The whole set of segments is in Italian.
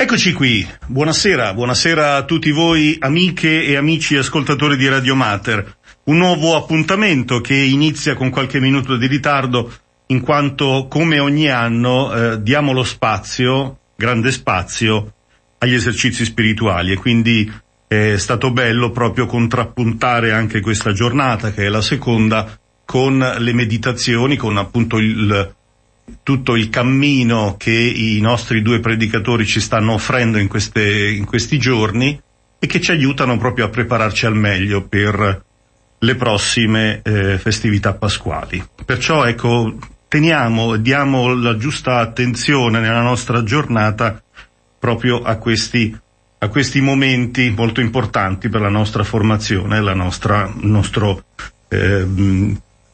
Eccoci qui, buonasera, buonasera a tutti voi amiche e amici ascoltatori di Radio Mater. Un nuovo appuntamento che inizia con qualche minuto di ritardo in quanto come ogni anno eh, diamo lo spazio, grande spazio, agli esercizi spirituali e quindi è stato bello proprio contrappuntare anche questa giornata che è la seconda con le meditazioni, con appunto il, tutto il cammino che i nostri due predicatori ci stanno offrendo in, queste, in questi giorni e che ci aiutano proprio a prepararci al meglio per le prossime eh, festività pasquali. Perciò ecco, teniamo, diamo la giusta attenzione nella nostra giornata proprio a questi, a questi momenti molto importanti per la nostra formazione, la nostra, nostro, eh,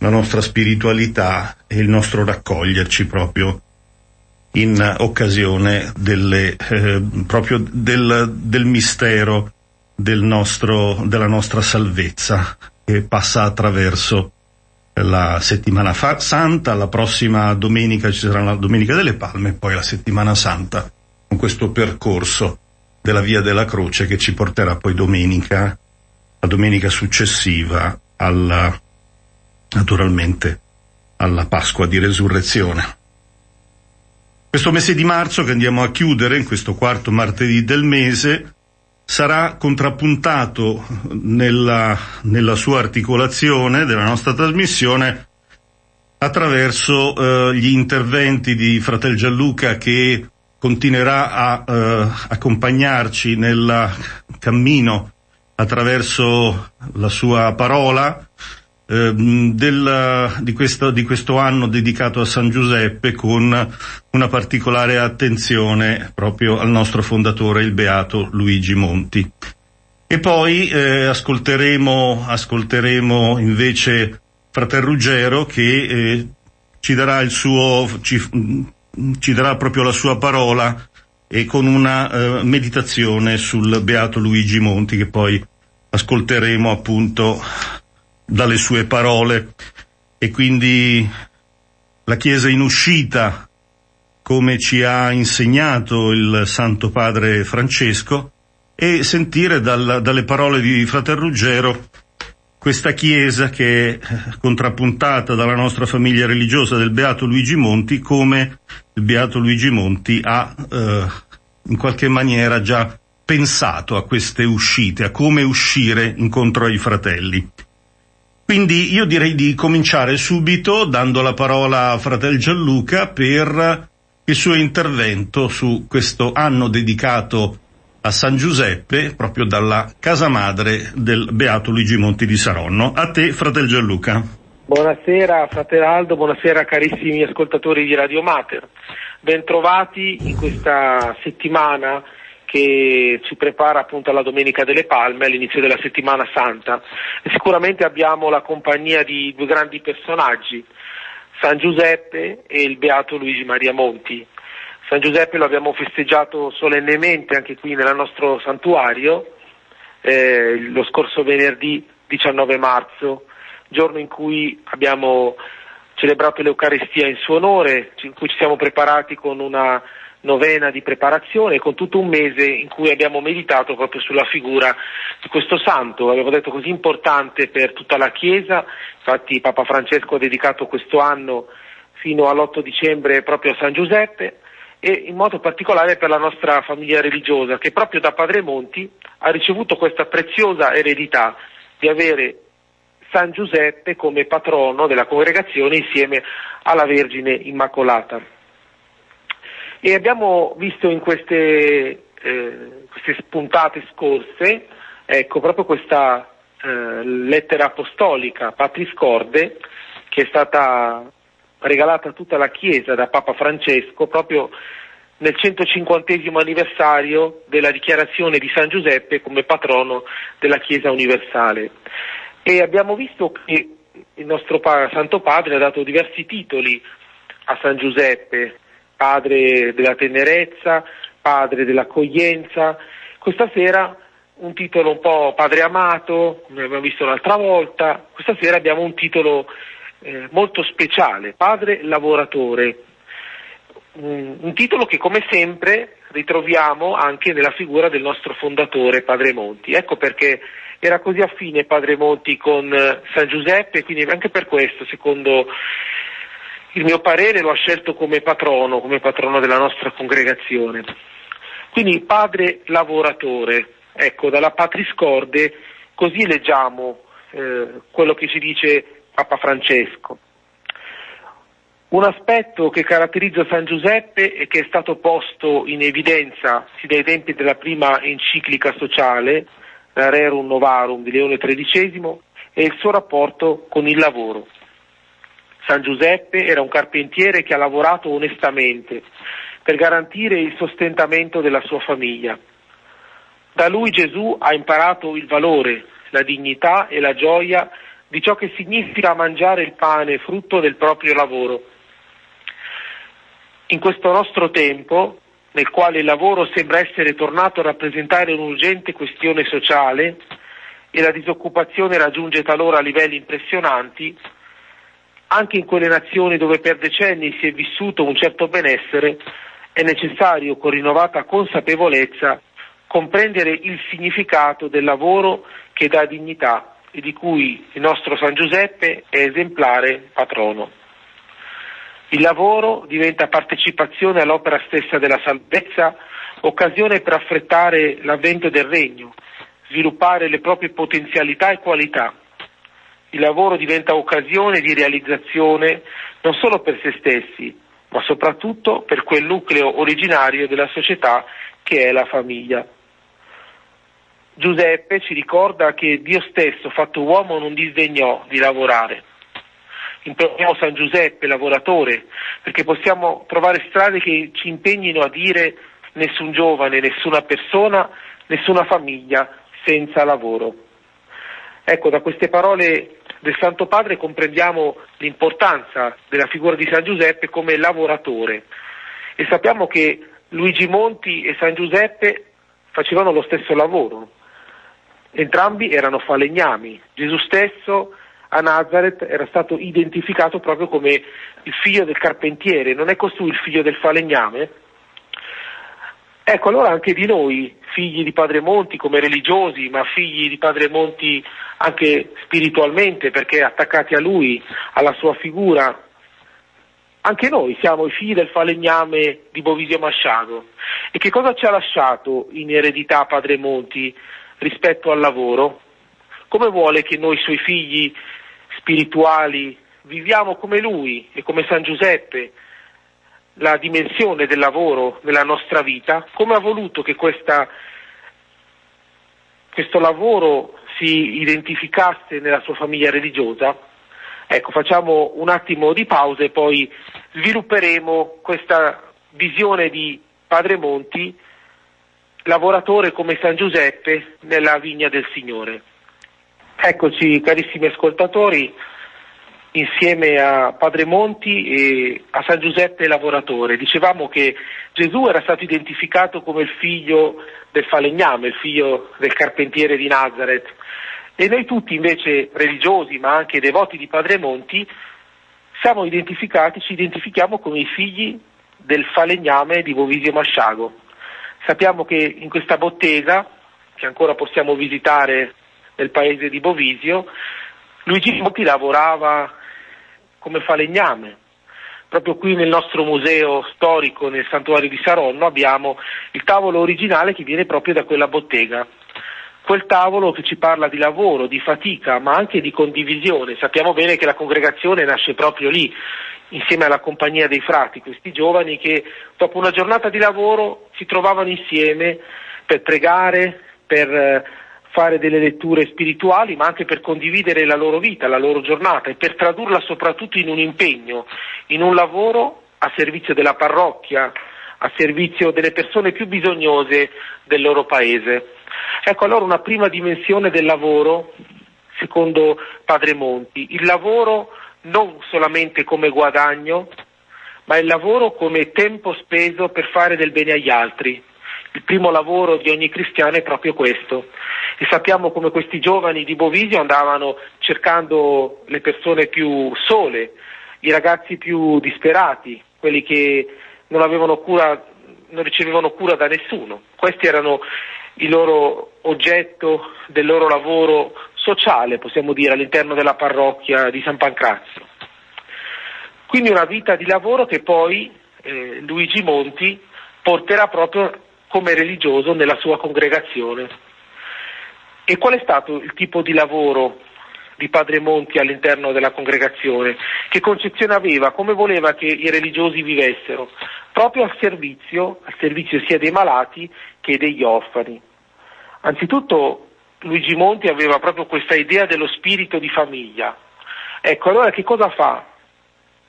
la nostra spiritualità e il nostro raccoglierci proprio in occasione delle, eh, proprio del, del mistero del nostro, della nostra salvezza che passa attraverso la settimana fa- santa, la prossima domenica ci sarà la Domenica delle Palme e poi la settimana santa con questo percorso della Via della Croce che ci porterà poi domenica, la domenica successiva alla, naturalmente, alla Pasqua di Resurrezione. Questo mese di marzo che andiamo a chiudere, in questo quarto martedì del mese, sarà contrappuntato nella, nella sua articolazione della nostra trasmissione attraverso eh, gli interventi di Fratel Gianluca che continuerà a eh, accompagnarci nel cammino attraverso la sua parola del, di, questo, di questo anno dedicato a San Giuseppe con una particolare attenzione proprio al nostro fondatore, il beato Luigi Monti. E poi eh, ascolteremo, ascolteremo invece Frater Ruggero che eh, ci darà il suo, ci, ci darà proprio la sua parola e con una eh, meditazione sul beato Luigi Monti che poi ascolteremo appunto dalle sue parole e quindi la Chiesa in uscita, come ci ha insegnato il Santo Padre Francesco, e sentire dal, dalle parole di Frater Ruggero questa Chiesa che è contrappuntata dalla nostra famiglia religiosa del Beato Luigi Monti, come il Beato Luigi Monti ha eh, in qualche maniera già pensato a queste uscite, a come uscire incontro ai fratelli. Quindi io direi di cominciare subito dando la parola a Fratel Gianluca per il suo intervento su questo anno dedicato a San Giuseppe, proprio dalla casa madre del Beato Luigi Monti di Saronno. A te, Fratel Gianluca. Buonasera Frateraldo, buonasera carissimi ascoltatori di Radio Mater. Bentrovati in questa settimana che ci prepara appunto alla Domenica delle Palme, all'inizio della settimana santa. Sicuramente abbiamo la compagnia di due grandi personaggi, San Giuseppe e il Beato Luigi Maria Monti. San Giuseppe lo abbiamo festeggiato solennemente anche qui nel nostro santuario eh, lo scorso venerdì 19 marzo, giorno in cui abbiamo celebrato l'Eucaristia in suo onore, in cui ci siamo preparati con una novena di preparazione con tutto un mese in cui abbiamo meditato proprio sulla figura di questo santo, avevo detto così importante per tutta la Chiesa, infatti Papa Francesco ha dedicato questo anno fino all'8 dicembre proprio a San Giuseppe e in modo particolare per la nostra famiglia religiosa che proprio da Padre Monti ha ricevuto questa preziosa eredità di avere San Giuseppe come patrono della congregazione insieme alla Vergine Immacolata. E abbiamo visto in queste, eh, queste puntate scorse ecco, proprio questa eh, lettera apostolica, Patris Corde, che è stata regalata a tutta la Chiesa da Papa Francesco proprio nel 150 anniversario della dichiarazione di San Giuseppe come patrono della Chiesa universale. E abbiamo visto che il nostro Santo Padre ha dato diversi titoli a San Giuseppe, padre della tenerezza, padre dell'accoglienza. Questa sera un titolo un po' padre amato, come abbiamo visto l'altra volta, questa sera abbiamo un titolo eh, molto speciale, padre lavoratore. un titolo che come sempre ritroviamo anche nella figura del nostro fondatore Padre Monti. Ecco perché era così affine Padre Monti con eh, San Giuseppe, quindi anche per questo, secondo il mio parere, lo ha scelto come patrono, come patrono della nostra congregazione. Quindi padre lavoratore, ecco, dalla Patris Corde così leggiamo eh, quello che ci dice Papa Francesco. Un aspetto che caratterizza San Giuseppe e che è stato posto in evidenza sin dai tempi della prima enciclica sociale, la Rerum Novarum di Leone XIII, è il suo rapporto con il lavoro. San Giuseppe era un carpentiere che ha lavorato onestamente per garantire il sostentamento della sua famiglia. Da lui Gesù ha imparato il valore, la dignità e la gioia di ciò che significa mangiare il pane frutto del proprio lavoro in questo nostro tempo, nel quale il lavoro sembra essere tornato a rappresentare un'urgente questione sociale e la disoccupazione raggiunge talora livelli impressionanti, anche in quelle nazioni dove per decenni si è vissuto un certo benessere, è necessario con rinnovata consapevolezza comprendere il significato del lavoro che dà dignità e di cui il nostro San Giuseppe è esemplare patrono. Il lavoro diventa partecipazione all'opera stessa della salvezza, occasione per affrettare l'avvento del regno, sviluppare le proprie potenzialità e qualità. Il lavoro diventa occasione di realizzazione non solo per se stessi, ma soprattutto per quel nucleo originario della società che è la famiglia. Giuseppe ci ricorda che Dio stesso, fatto uomo, non disdegnò di lavorare impegniamo San Giuseppe, lavoratore, perché possiamo trovare strade che ci impegnino a dire nessun giovane, nessuna persona, nessuna famiglia senza lavoro. Ecco, da queste parole del Santo Padre comprendiamo l'importanza della figura di San Giuseppe come lavoratore. E sappiamo che Luigi Monti e San Giuseppe facevano lo stesso lavoro, entrambi erano falegnami, Gesù stesso a Nazareth era stato identificato proprio come il figlio del carpentiere, non è costui il figlio del falegname? Ecco, allora anche di noi, figli di Padre Monti come religiosi, ma figli di Padre Monti anche spiritualmente, perché attaccati a lui, alla sua figura, anche noi siamo i figli del falegname di Bovisio Masciago. E che cosa ci ha lasciato in eredità Padre Monti rispetto al lavoro? Come vuole che noi suoi figli spirituali, viviamo come lui e come San Giuseppe la dimensione del lavoro nella nostra vita, come ha voluto che questa, questo lavoro si identificasse nella sua famiglia religiosa. Ecco, facciamo un attimo di pausa e poi svilupperemo questa visione di Padre Monti, lavoratore come San Giuseppe nella vigna del Signore. Eccoci carissimi ascoltatori, insieme a Padre Monti e a San Giuseppe Lavoratore. Dicevamo che Gesù era stato identificato come il figlio del falegname, il figlio del carpentiere di Nazareth. E noi tutti invece religiosi, ma anche devoti di Padre Monti, siamo identificati, ci identifichiamo come i figli del falegname di Bovisio Masciago. Sappiamo che in questa bottega, che ancora possiamo visitare nel paese di Bovisio, Luigi Monti lavorava come falegname. Proprio qui nel nostro museo storico, nel santuario di Saronno, abbiamo il tavolo originale che viene proprio da quella bottega. Quel tavolo che ci parla di lavoro, di fatica, ma anche di condivisione. Sappiamo bene che la congregazione nasce proprio lì, insieme alla compagnia dei frati, questi giovani che dopo una giornata di lavoro si trovavano insieme per pregare, per fare delle letture spirituali, ma anche per condividere la loro vita, la loro giornata e per tradurla soprattutto in un impegno, in un lavoro a servizio della parrocchia, a servizio delle persone più bisognose del loro paese. Ecco allora una prima dimensione del lavoro, secondo Padre Monti, il lavoro non solamente come guadagno, ma il lavoro come tempo speso per fare del bene agli altri. Il primo lavoro di ogni cristiano è proprio questo. E sappiamo come questi giovani di Bovisio andavano cercando le persone più sole, i ragazzi più disperati, quelli che non avevano cura, non ricevevano cura da nessuno. Questi erano il loro oggetto del loro lavoro sociale, possiamo dire, all'interno della parrocchia di San Pancrazio. Quindi una vita di lavoro che poi eh, Luigi Monti porterà proprio come religioso nella sua congregazione. E qual è stato il tipo di lavoro di Padre Monti all'interno della congregazione? Che concezione aveva? Come voleva che i religiosi vivessero? Proprio al servizio, al servizio sia dei malati che degli orfani. Anzitutto Luigi Monti aveva proprio questa idea dello spirito di famiglia. Ecco, allora che cosa fa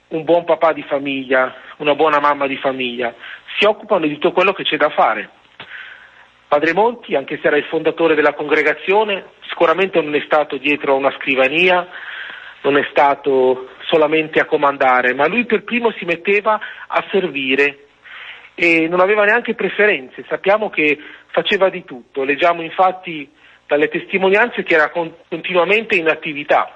un buon papà di famiglia, una buona mamma di famiglia? Si occupano di tutto quello che c'è da fare. Padre Monti, anche se era il fondatore della congregazione, sicuramente non è stato dietro a una scrivania, non è stato solamente a comandare, ma lui per primo si metteva a servire e non aveva neanche preferenze. Sappiamo che faceva di tutto, leggiamo infatti dalle testimonianze che era continuamente in attività.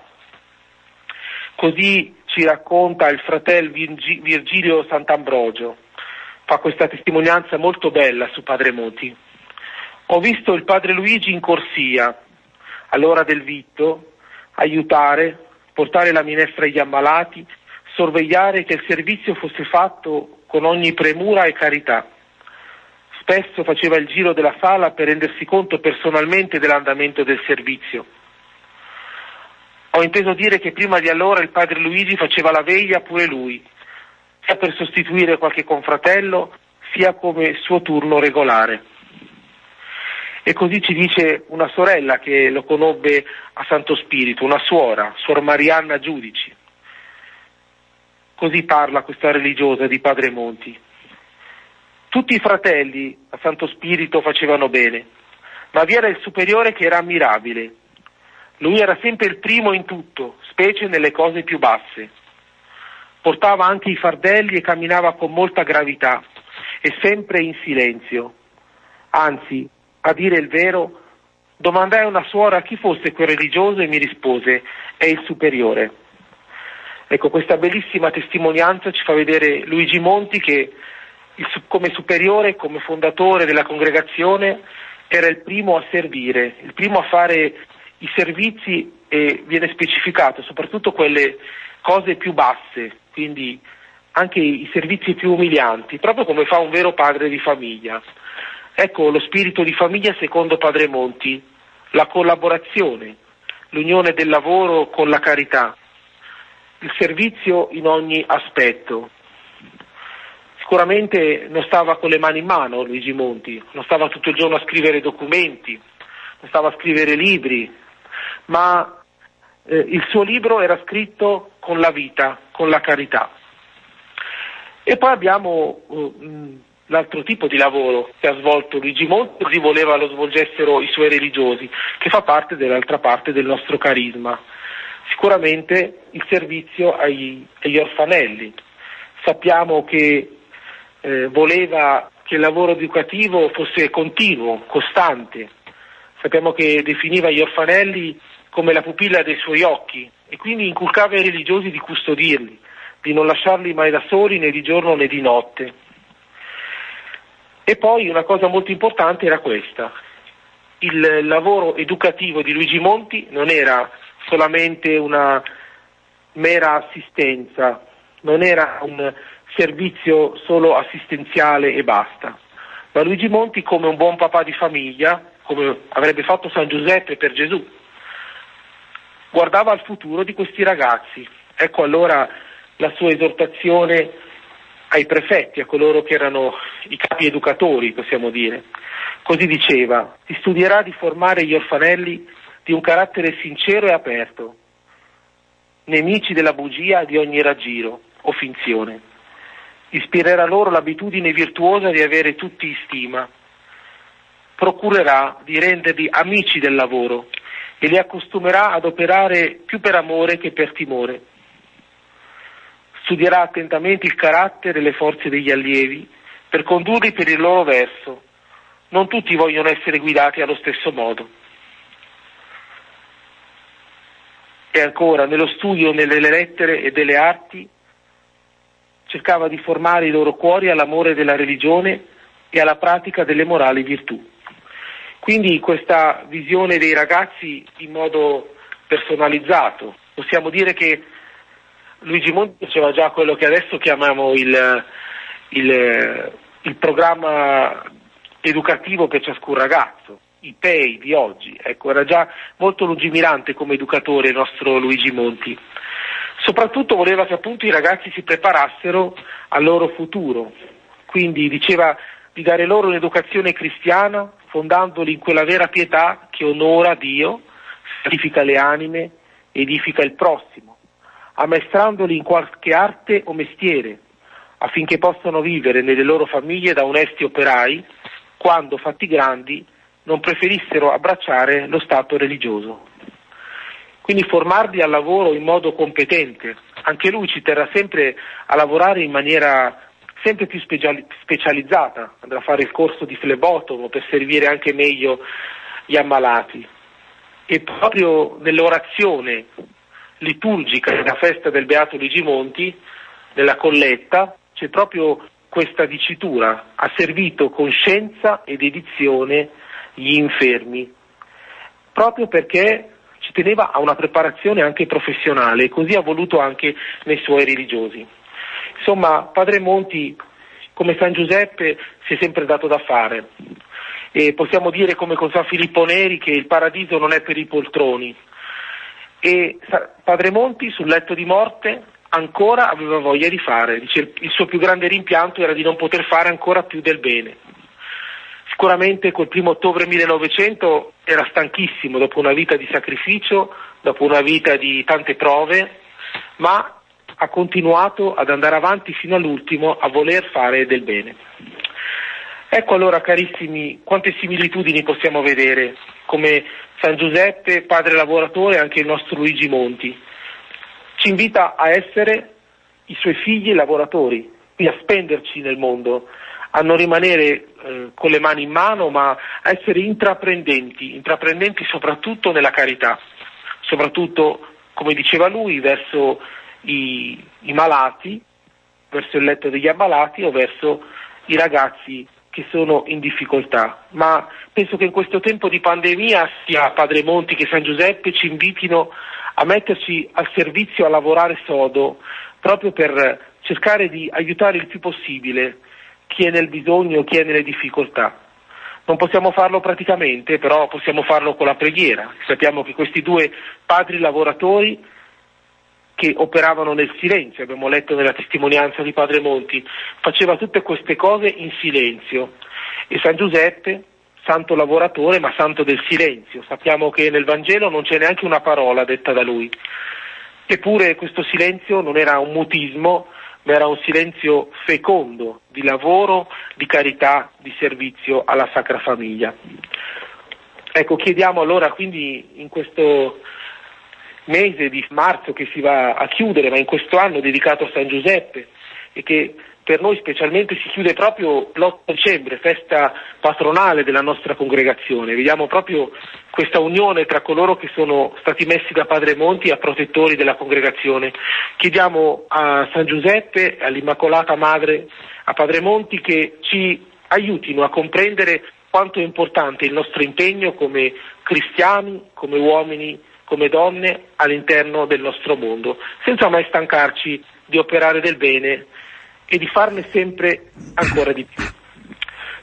Così ci racconta il fratello Virgilio Sant'Ambrogio, fa questa testimonianza molto bella su Padre Monti. Ho visto il padre Luigi in corsia, all'ora del vitto, aiutare, portare la minestra agli ammalati, sorvegliare che il servizio fosse fatto con ogni premura e carità. Spesso faceva il giro della sala per rendersi conto personalmente dell'andamento del servizio. Ho inteso dire che prima di allora il padre Luigi faceva la veglia pure lui, sia per sostituire qualche confratello, sia come suo turno regolare. E così ci dice una sorella che lo conobbe a Santo Spirito, una suora, Suor Marianna Giudici. Così parla questa religiosa di Padre Monti. Tutti i fratelli a Santo Spirito facevano bene, ma vi era il superiore che era ammirabile. Lui era sempre il primo in tutto, specie nelle cose più basse. Portava anche i fardelli e camminava con molta gravità e sempre in silenzio. Anzi, a dire il vero, domandai a una suora chi fosse quel religioso e mi rispose è il superiore. Ecco, questa bellissima testimonianza ci fa vedere Luigi Monti che come superiore, come fondatore della congregazione, era il primo a servire, il primo a fare i servizi e viene specificato soprattutto quelle cose più basse, quindi anche i servizi più umilianti, proprio come fa un vero padre di famiglia. Ecco lo spirito di famiglia secondo Padre Monti, la collaborazione, l'unione del lavoro con la carità, il servizio in ogni aspetto. Sicuramente non stava con le mani in mano Luigi Monti, non stava tutto il giorno a scrivere documenti, non stava a scrivere libri, ma eh, il suo libro era scritto con la vita, con la carità. E poi abbiamo uh, l'altro tipo di lavoro che ha svolto Luigi Monti, così voleva lo svolgessero i suoi religiosi, che fa parte dell'altra parte del nostro carisma. Sicuramente il servizio ai, agli orfanelli. Sappiamo che eh, voleva che il lavoro educativo fosse continuo, costante. Sappiamo che definiva gli orfanelli come la pupilla dei suoi occhi e quindi inculcava ai religiosi di custodirli, di non lasciarli mai da soli né di giorno né di notte. E poi una cosa molto importante era questa. Il lavoro educativo di Luigi Monti non era solamente una mera assistenza, non era un servizio solo assistenziale e basta. Ma Luigi Monti, come un buon papà di famiglia, come avrebbe fatto San Giuseppe per Gesù, guardava al futuro di questi ragazzi. Ecco allora la sua esortazione ai prefetti, a coloro che erano i capi educatori, possiamo dire. Così diceva, si studierà di formare gli orfanelli di un carattere sincero e aperto, nemici della bugia di ogni raggiro o finzione. Ispirerà loro l'abitudine virtuosa di avere tutti in stima. Procurerà di renderli amici del lavoro e li accostumerà ad operare più per amore che per timore studierà attentamente il carattere e le forze degli allievi per condurli per il loro verso. Non tutti vogliono essere guidati allo stesso modo. E ancora, nello studio nelle lettere e delle arti, cercava di formare i loro cuori all'amore della religione e alla pratica delle morali virtù. Quindi questa visione dei ragazzi in modo personalizzato, possiamo dire che Luigi Monti faceva già quello che adesso chiamiamo il, il, il programma educativo per ciascun ragazzo, i PEI di oggi, ecco, era già molto lungimirante come educatore il nostro Luigi Monti. Soprattutto voleva che appunto i ragazzi si preparassero al loro futuro, quindi diceva di dare loro un'educazione cristiana fondandoli in quella vera pietà che onora Dio, santifica le anime, edifica il prossimo, ammaestrandoli in qualche arte o mestiere, affinché possano vivere nelle loro famiglie da onesti operai, quando fatti grandi non preferissero abbracciare lo Stato religioso. Quindi formarli al lavoro in modo competente. Anche lui ci terrà sempre a lavorare in maniera sempre più specializzata, andrà a fare il corso di flebotomo per servire anche meglio gli ammalati. E proprio nell'orazione liturgica della festa del Beato Luigi Monti, nella colletta, c'è proprio questa dicitura, ha servito con scienza ed edizione gli infermi, proprio perché ci teneva a una preparazione anche professionale e così ha voluto anche nei suoi religiosi. Insomma, Padre Monti, come San Giuseppe, si è sempre dato da fare. E possiamo dire come con San Filippo Neri che il paradiso non è per i poltroni. E Padre Monti sul letto di morte ancora aveva voglia di fare, Dice, il suo più grande rimpianto era di non poter fare ancora più del bene. Sicuramente quel primo ottobre 1900 era stanchissimo dopo una vita di sacrificio, dopo una vita di tante prove, ma ha continuato ad andare avanti fino all'ultimo a voler fare del bene. Ecco allora carissimi quante similitudini possiamo vedere come San Giuseppe, padre lavoratore anche il nostro Luigi Monti. Ci invita a essere i suoi figli lavoratori, a spenderci nel mondo, a non rimanere eh, con le mani in mano, ma a essere intraprendenti, intraprendenti soprattutto nella carità, soprattutto, come diceva lui, verso i, i malati, verso il letto degli ammalati o verso i ragazzi che sono in difficoltà. Ma penso che in questo tempo di pandemia sia Padre Monti che San Giuseppe ci invitino a metterci al servizio, a lavorare sodo, proprio per cercare di aiutare il più possibile chi è nel bisogno, chi è nelle difficoltà. Non possiamo farlo praticamente, però possiamo farlo con la preghiera. Sappiamo che questi due padri lavoratori che operavano nel silenzio, abbiamo letto nella testimonianza di Padre Monti, faceva tutte queste cose in silenzio. E San Giuseppe, santo lavoratore ma santo del silenzio, sappiamo che nel Vangelo non c'è neanche una parola detta da lui. Eppure questo silenzio non era un mutismo, ma era un silenzio fecondo di lavoro, di carità, di servizio alla Sacra Famiglia. Ecco, chiediamo allora quindi in questo mese di marzo che si va a chiudere, ma in questo anno dedicato a San Giuseppe e che per noi specialmente si chiude proprio l'8 dicembre, festa patronale della nostra congregazione. Vediamo proprio questa unione tra coloro che sono stati messi da Padre Monti a protettori della congregazione. Chiediamo a San Giuseppe, all'Immacolata Madre, a Padre Monti che ci aiutino a comprendere quanto è importante il nostro impegno come cristiani, come uomini, come donne all'interno del nostro mondo, senza mai stancarci di operare del bene e di farne sempre ancora di più.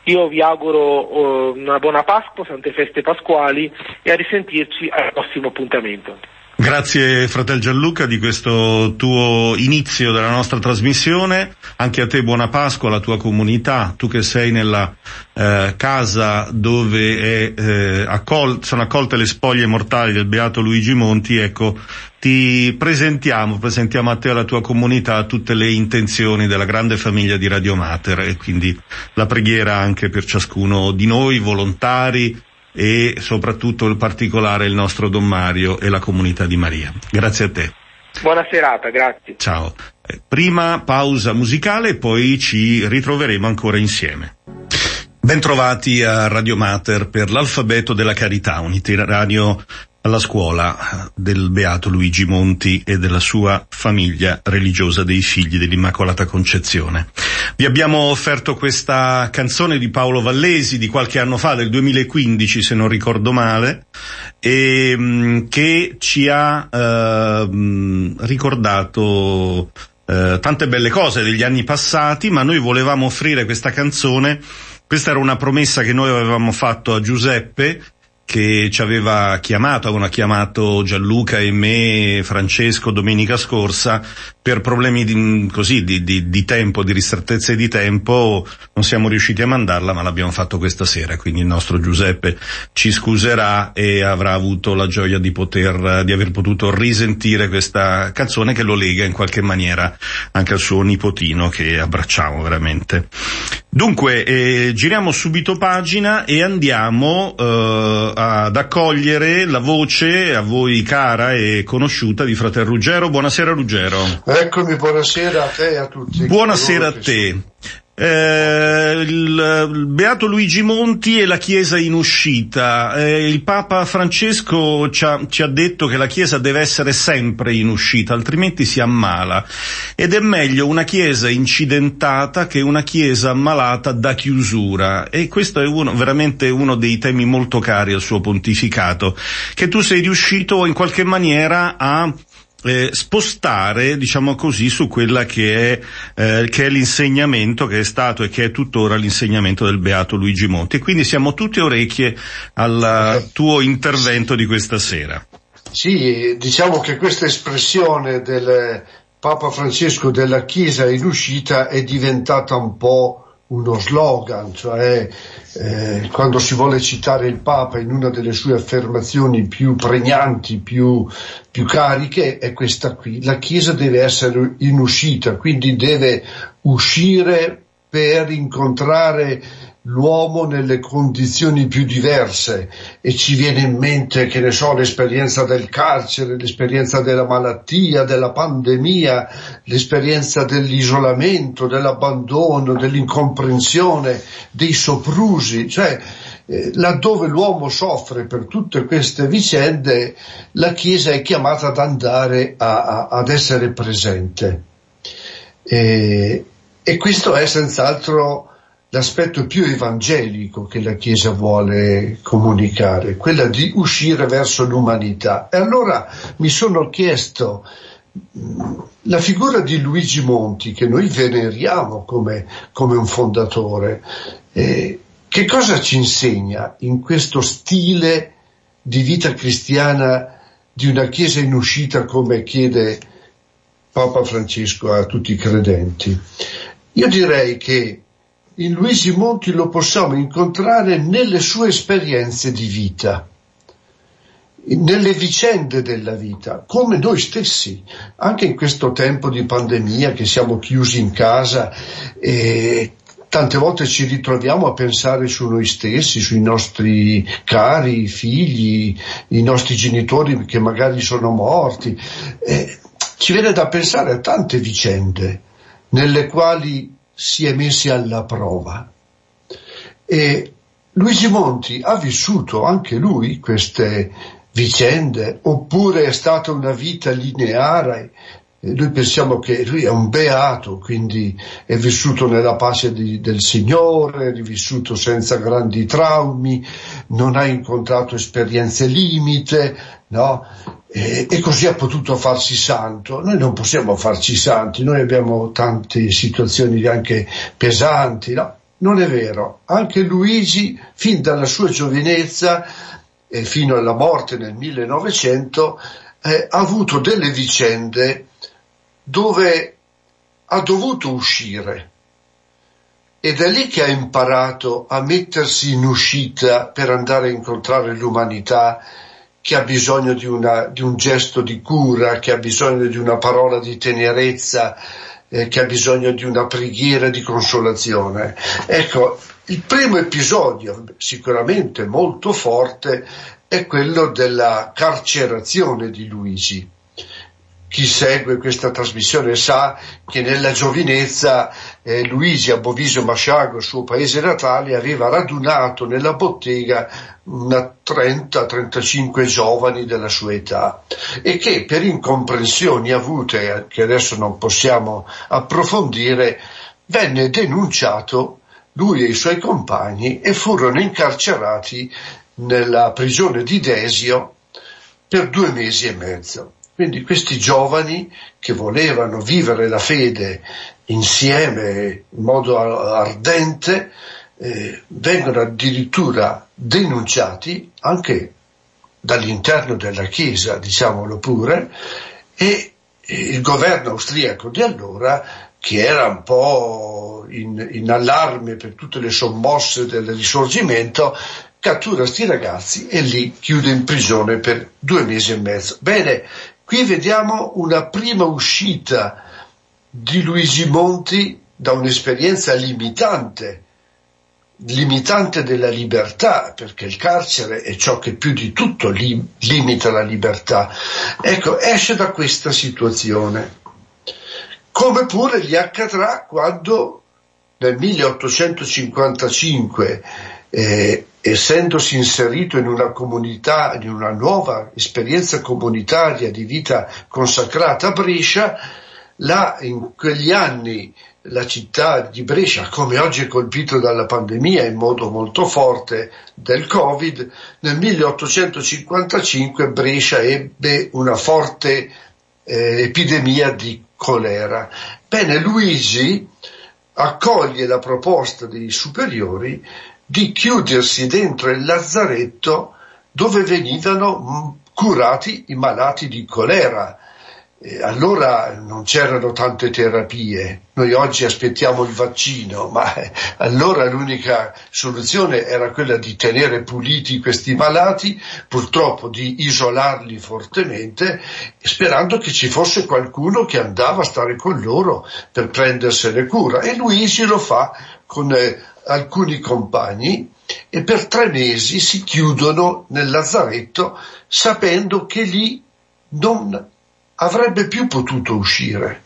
Io vi auguro uh, una buona Pasqua, sante feste pasquali e a risentirci al prossimo appuntamento. Grazie fratel Gianluca di questo tuo inizio della nostra trasmissione, anche a te buona Pasqua, alla tua comunità, tu che sei nella eh, casa dove è, eh, accol- sono accolte le spoglie mortali del beato Luigi Monti, ecco, ti presentiamo, presentiamo a te e alla tua comunità tutte le intenzioni della grande famiglia di Radio Mater e quindi la preghiera anche per ciascuno di noi, volontari, e soprattutto in particolare il nostro Don Mario e la comunità di Maria. Grazie a te. Buona serata, grazie. Ciao. Eh, prima pausa musicale e poi ci ritroveremo ancora insieme. Bentrovati a Radio Mater per l'alfabeto della carità, un itinerario alla scuola del Beato Luigi Monti e della sua famiglia religiosa dei figli dell'Immacolata Concezione. Vi abbiamo offerto questa canzone di Paolo Vallesi di qualche anno fa, del 2015 se non ricordo male, e, mm, che ci ha eh, ricordato eh, tante belle cose degli anni passati, ma noi volevamo offrire questa canzone questa era una promessa che noi avevamo fatto a Giuseppe che ci aveva chiamato, avevano chiamato Gianluca e me, Francesco, domenica scorsa, per problemi di, così, di, di, di tempo, di ristrettezze di tempo, non siamo riusciti a mandarla, ma l'abbiamo fatto questa sera, quindi il nostro Giuseppe ci scuserà e avrà avuto la gioia di poter, di aver potuto risentire questa canzone che lo lega in qualche maniera anche al suo nipotino che abbracciamo veramente. Dunque, eh, giriamo subito pagina e andiamo eh, ad accogliere la voce a voi cara e conosciuta di Frater Ruggero. Buonasera Ruggero. Eccomi, buonasera a te e a tutti. Buonasera a te. Eh, il, Beato Luigi Monti e la Chiesa in uscita. Eh, il Papa Francesco ci ha, ci ha, detto che la Chiesa deve essere sempre in uscita, altrimenti si ammala. Ed è meglio una Chiesa incidentata che una Chiesa ammalata da chiusura. E questo è uno, veramente uno dei temi molto cari al suo pontificato, che tu sei riuscito in qualche maniera a eh, spostare, diciamo così, su quella che è, eh, che è l'insegnamento che è stato e che è tuttora l'insegnamento del Beato Luigi Monti. Quindi siamo tutte orecchie al tuo intervento di questa sera. Sì, diciamo che questa espressione del Papa Francesco della Chiesa in uscita è diventata un po' uno slogan, cioè eh, quando si vuole citare il Papa in una delle sue affermazioni più pregnanti, più, più cariche, è questa qui. La Chiesa deve essere in uscita, quindi deve uscire per incontrare l'uomo nelle condizioni più diverse e ci viene in mente, che ne so, l'esperienza del carcere, l'esperienza della malattia, della pandemia, l'esperienza dell'isolamento, dell'abbandono, dell'incomprensione, dei soprusi, cioè eh, laddove l'uomo soffre per tutte queste vicende, la Chiesa è chiamata ad andare a, a, ad essere presente. E, e questo è senz'altro l'aspetto più evangelico che la Chiesa vuole comunicare, quella di uscire verso l'umanità. E allora mi sono chiesto, la figura di Luigi Monti, che noi veneriamo come, come un fondatore, eh, che cosa ci insegna in questo stile di vita cristiana di una Chiesa in uscita come chiede Papa Francesco a tutti i credenti? Io direi che in Luigi Monti lo possiamo incontrare nelle sue esperienze di vita, nelle vicende della vita, come noi stessi, anche in questo tempo di pandemia che siamo chiusi in casa e tante volte ci ritroviamo a pensare su noi stessi, sui nostri cari figli, i nostri genitori che magari sono morti. E ci viene da pensare a tante vicende nelle quali si è messi alla prova. E Luigi Monti ha vissuto anche lui queste vicende, oppure è stata una vita lineare. Noi pensiamo che lui è un beato, quindi è vissuto nella pace di, del Signore, è vissuto senza grandi traumi, non ha incontrato esperienze limite, no? E, e, così ha potuto farsi santo. Noi non possiamo farci santi, noi abbiamo tante situazioni anche pesanti, no? Non è vero. Anche Luigi, fin dalla sua giovinezza e fino alla morte nel 1900, eh, ha avuto delle vicende dove ha dovuto uscire. Ed è lì che ha imparato a mettersi in uscita per andare a incontrare l'umanità che ha bisogno di, una, di, un gesto di cura, che ha bisogno di una parola di tenerezza, eh, che ha bisogno di una preghiera di consolazione. Ecco, il primo episodio, sicuramente molto forte, è quello della carcerazione di Luigi chi segue questa trasmissione sa che nella giovinezza eh, Luigi a Boviso Masciago, il suo paese natale, aveva radunato nella bottega una 30-35 giovani della sua età e che per incomprensioni avute, che adesso non possiamo approfondire, venne denunciato lui e i suoi compagni e furono incarcerati nella prigione di Desio per due mesi e mezzo. Quindi questi giovani che volevano vivere la fede insieme in modo ardente eh, vengono addirittura denunciati anche dall'interno della Chiesa, diciamolo pure, e il governo austriaco di allora, che era un po' in, in allarme per tutte le sommosse del risorgimento, cattura questi ragazzi e li chiude in prigione per due mesi e mezzo. Bene, Qui vediamo una prima uscita di Luigi Monti da un'esperienza limitante, limitante della libertà, perché il carcere è ciò che più di tutto li, limita la libertà. Ecco, esce da questa situazione. Come pure gli accadrà quando nel 1855 eh, essendosi inserito in una comunità, in una nuova esperienza comunitaria di vita consacrata a Brescia, là in quegli anni la città di Brescia, come oggi è colpito dalla pandemia in modo molto forte del Covid, nel 1855 Brescia ebbe una forte eh, epidemia di colera. Bene, Luigi accoglie la proposta dei superiori di chiudersi dentro il lazzaretto dove venivano mm, curati i malati di colera. Allora non c'erano tante terapie, noi oggi aspettiamo il vaccino, ma allora l'unica soluzione era quella di tenere puliti questi malati, purtroppo di isolarli fortemente, sperando che ci fosse qualcuno che andava a stare con loro per prendersene cura. E Luigi lo fa con eh, alcuni compagni e per tre mesi si chiudono nel lazzaretto sapendo che lì non avrebbe più potuto uscire,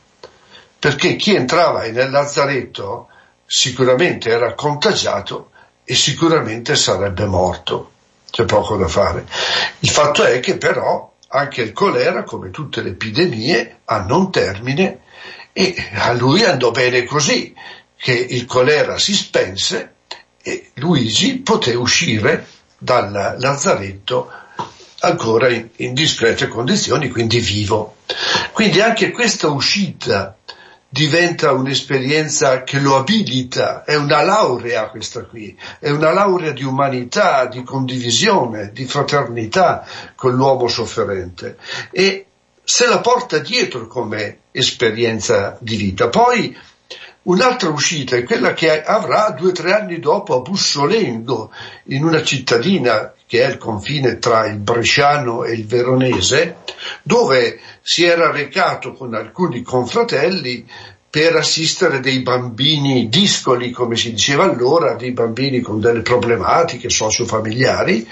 perché chi entrava nel lazzaretto sicuramente era contagiato e sicuramente sarebbe morto. C'è poco da fare. Il fatto è che però anche il colera, come tutte le epidemie, hanno un termine e a lui andò bene così che il colera si spense e Luigi poté uscire dal lazzaretto ancora in, in, discrete condizioni, quindi vivo. Quindi anche questa uscita diventa un'esperienza che lo abilita, è una laurea questa qui, è una laurea di umanità, di condivisione, di fraternità con l'uomo sofferente e se la porta dietro come esperienza di vita. Poi Un'altra uscita è quella che avrà due o tre anni dopo a Bussolengo, in una cittadina che è il confine tra il bresciano e il veronese, dove si era recato con alcuni confratelli per assistere dei bambini discoli, come si diceva allora, dei bambini con delle problematiche sociofamiliari.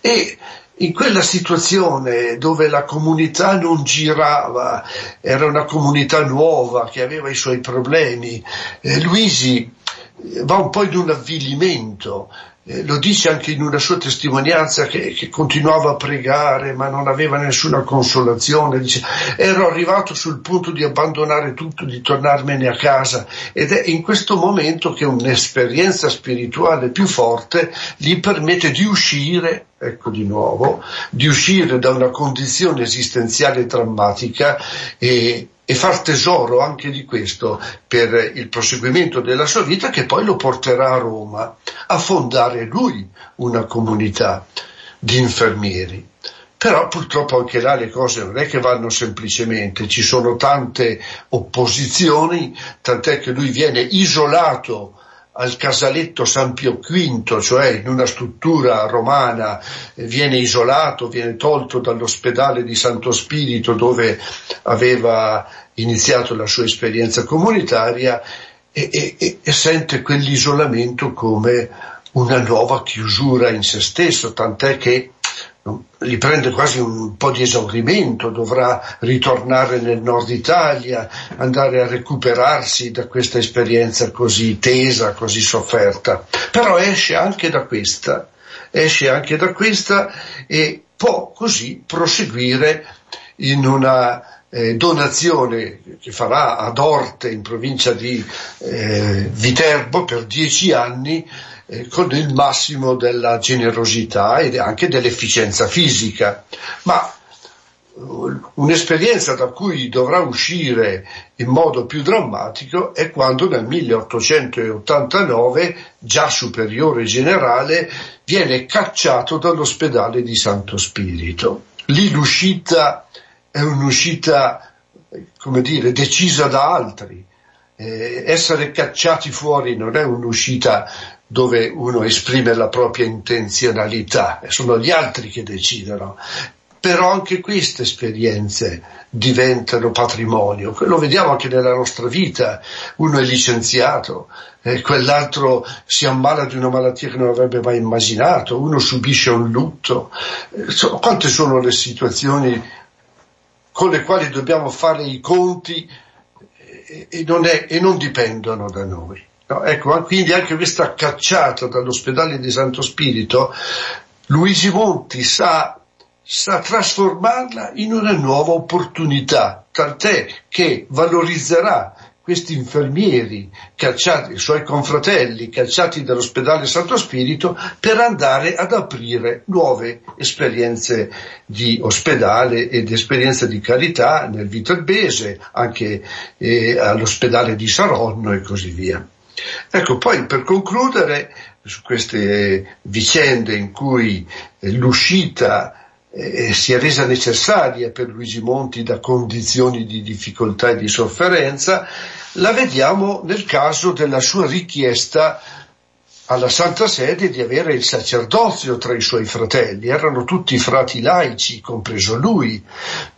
E in quella situazione dove la comunità non girava, era una comunità nuova che aveva i suoi problemi, eh, Luisi va un po' in un avvilimento, eh, lo dice anche in una sua testimonianza che, che, continuava a pregare ma non aveva nessuna consolazione, dice ero arrivato sul punto di abbandonare tutto, di tornarmene a casa. Ed è in questo momento che un'esperienza spirituale più forte gli permette di uscire ecco di nuovo, di uscire da una condizione esistenziale drammatica e, e far tesoro anche di questo per il proseguimento della sua vita che poi lo porterà a Roma a fondare lui una comunità di infermieri. Però purtroppo anche là le cose non è che vanno semplicemente, ci sono tante opposizioni, tant'è che lui viene isolato al casaletto San Pio V, cioè in una struttura romana, eh, viene isolato, viene tolto dall'ospedale di Santo Spirito dove aveva iniziato la sua esperienza comunitaria e, e, e sente quell'isolamento come una nuova chiusura in se stesso, tant'è che gli prende quasi un po' di esaurimento, dovrà ritornare nel nord Italia, andare a recuperarsi da questa esperienza così tesa, così sofferta. Però esce anche da questa, esce anche da questa e può così proseguire in una eh, donazione che farà ad Orte in provincia di eh, Viterbo per dieci anni eh, con il massimo della generosità e anche dell'efficienza fisica. Ma uh, un'esperienza da cui dovrà uscire in modo più drammatico è quando nel 1889, già superiore generale, viene cacciato dall'ospedale di Santo Spirito. Lì l'uscita è un'uscita, come dire, decisa da altri. Eh, essere cacciati fuori non è un'uscita dove uno esprime la propria intenzionalità, sono gli altri che decidono. Però anche queste esperienze diventano patrimonio, lo vediamo anche nella nostra vita, uno è licenziato, eh, quell'altro si ammala di una malattia che non avrebbe mai immaginato, uno subisce un lutto. So, quante sono le situazioni con le quali dobbiamo fare i conti e, non, è, e non, dipendono da noi. No, ecco, quindi anche questa cacciata dall'ospedale di Santo Spirito, Luigi Monti sa, sa trasformarla in una nuova opportunità, tant'è che valorizzerà questi infermieri cacciati, i suoi confratelli cacciati dall'ospedale Santo Spirito per andare ad aprire nuove esperienze di ospedale ed esperienze di carità nel Viterbese, anche eh, all'ospedale di Saronno e così via. Ecco, poi per concludere su queste vicende in cui eh, l'uscita eh, si è resa necessaria per Luigi Monti da condizioni di difficoltà e di sofferenza, la vediamo nel caso della sua richiesta alla Santa Sede di avere il sacerdozio tra i suoi fratelli, erano tutti frati laici, compreso lui,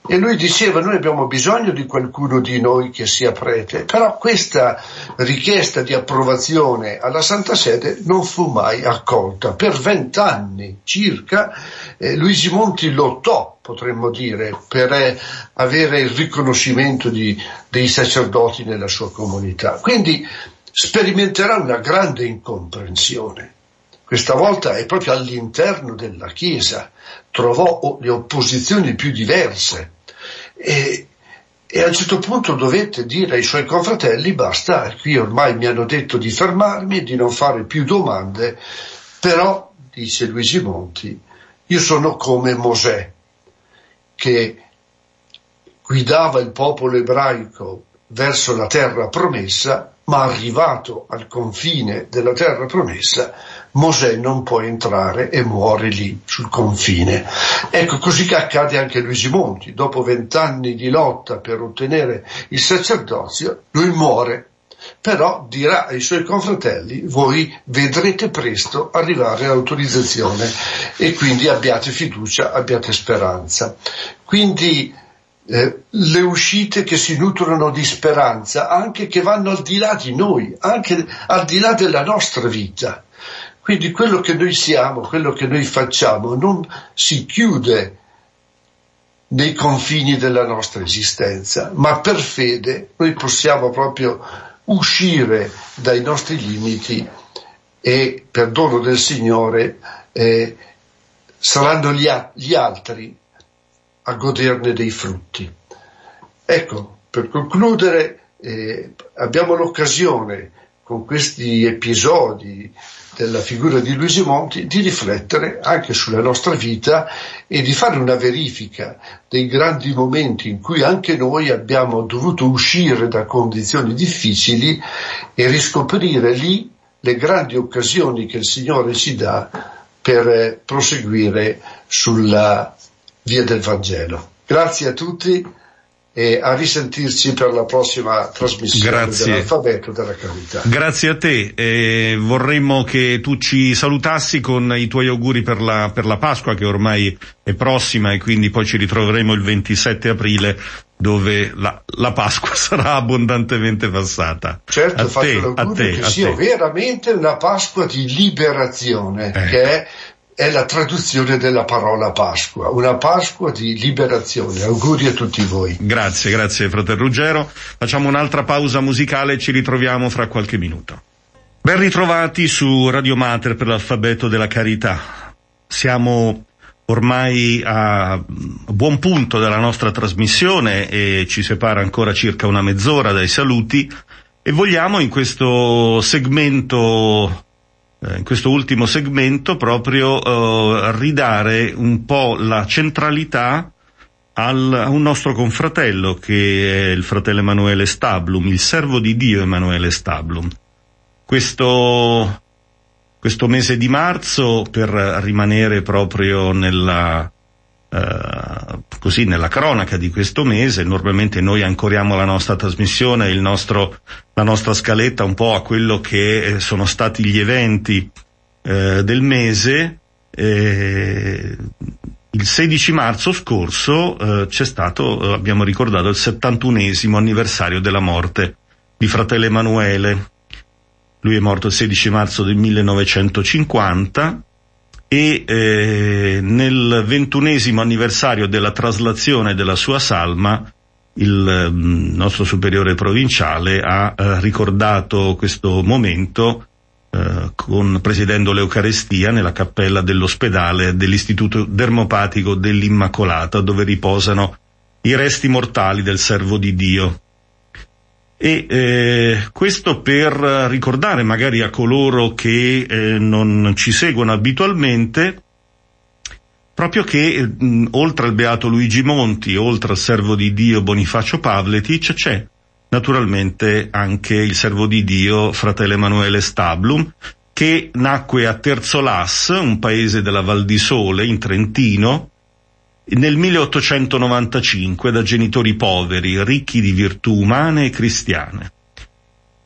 e lui diceva noi abbiamo bisogno di qualcuno di noi che sia prete, però questa richiesta di approvazione alla Santa Sede non fu mai accolta. Per vent'anni circa eh, Luigi Monti lottò, potremmo dire, per eh, avere il riconoscimento di, dei sacerdoti nella sua comunità. Quindi sperimenterà una grande incomprensione. Questa volta è proprio all'interno della Chiesa, trovò le opposizioni più diverse. E, e a un certo punto dovette dire ai suoi confratelli basta, qui ormai mi hanno detto di fermarmi e di non fare più domande, però, dice Luigi Monti, io sono come Mosè, che guidava il popolo ebraico verso la terra promessa ma arrivato al confine della terra promessa, Mosè non può entrare e muore lì sul confine. Ecco così che accade anche Luigi Monti, dopo vent'anni di lotta per ottenere il sacerdozio, lui muore però dirà ai suoi confratelli voi vedrete presto arrivare l'autorizzazione e quindi abbiate fiducia, abbiate speranza. Quindi eh, le uscite che si nutrono di speranza, anche che vanno al di là di noi, anche al di là della nostra vita. Quindi quello che noi siamo, quello che noi facciamo, non si chiude nei confini della nostra esistenza, ma per fede noi possiamo proprio uscire dai nostri limiti e per dono del Signore eh, saranno gli, gli altri a goderne dei frutti. Ecco, per concludere, eh, abbiamo l'occasione con questi episodi della figura di Luigi Monti di riflettere anche sulla nostra vita e di fare una verifica dei grandi momenti in cui anche noi abbiamo dovuto uscire da condizioni difficili e riscoprire lì le grandi occasioni che il Signore ci dà per proseguire sulla via del Vangelo. Grazie a tutti e a risentirci per la prossima trasmissione Grazie. dell'alfabeto della carità. Grazie a te, eh, vorremmo che tu ci salutassi con i tuoi auguri per la, per la Pasqua che ormai è prossima e quindi poi ci ritroveremo il 27 aprile dove la, la Pasqua sarà abbondantemente passata. Certo, a faccio te, l'augurio a te, che a sia te. veramente una Pasqua di liberazione, eh. che è è la traduzione della parola Pasqua, una Pasqua di liberazione. Auguri a tutti voi. Grazie, grazie fratello Ruggero. Facciamo un'altra pausa musicale e ci ritroviamo fra qualche minuto. Ben ritrovati su Radio Mater per l'alfabeto della carità. Siamo ormai a buon punto della nostra trasmissione e ci separa ancora circa una mezz'ora dai saluti e vogliamo in questo segmento in questo ultimo segmento proprio eh, ridare un po' la centralità al, a un nostro confratello che è il fratello Emanuele Stablum, il servo di Dio Emanuele Stablum. Questo questo mese di marzo per rimanere proprio nella, eh, così, nella cronaca di questo mese. Normalmente noi ancoriamo la nostra trasmissione, nostro, la nostra scaletta un po' a quello che eh, sono stati gli eventi eh, del mese. Eh, il 16 marzo scorso eh, c'è stato, abbiamo ricordato, il 71esimo anniversario della morte di fratello Emanuele, lui è morto il 16 marzo del 1950 e eh, nel ventunesimo anniversario della traslazione della sua salma il mm, nostro superiore provinciale ha eh, ricordato questo momento eh, con, presiedendo l'Eucarestia nella cappella dell'ospedale dell'Istituto Dermopatico dell'Immacolata dove riposano i resti mortali del servo di Dio e eh, questo per ricordare magari a coloro che eh, non ci seguono abitualmente proprio che mh, oltre al beato Luigi Monti, oltre al servo di Dio Bonifacio Pavletic c'è naturalmente anche il servo di Dio fratello Emanuele Stablum che nacque a Terzolas, un paese della Val di Sole in Trentino, nel 1895 da genitori poveri, ricchi di virtù umane e cristiane.